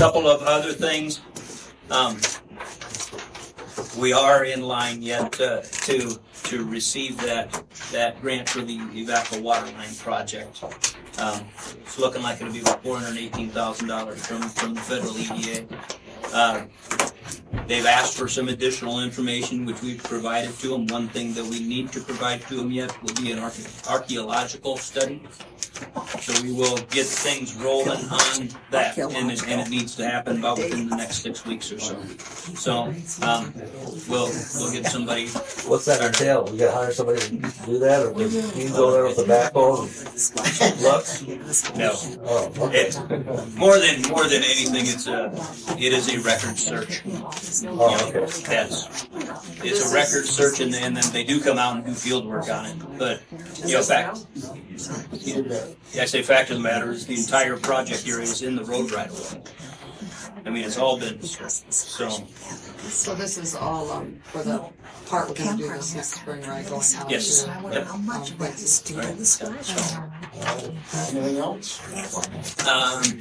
Couple of other things. Um, we are in line yet uh, to to receive that that grant for the Evapco water line project. Um, it's looking like it'll be about four hundred eighteen thousand dollars from from the federal EDA. Uh, they've asked for some additional information, which we've provided to them. One thing that we need to provide to them yet will be an archae- archaeological study. So we will get things rolling on that, and it, and it needs to happen about within the next six weeks or so. So, um, we'll, we'll get somebody, What's that entail? We gotta hire somebody to do that, or does he go there with the backhoe and look? no. Oh, okay. It, more than, more than anything, it's a, it is a record search. Oh, okay. That's, it's a record search and then, then they do come out and do field work on it, but, you know, fact, yeah, I say fact of the matter is the entire project area is in the road right away. I mean, it's all been, so, So this is all, um, for the part we're gonna do this next spring, right, going out Yes. to, Yep. um, Quincy. right. Anything else? Um,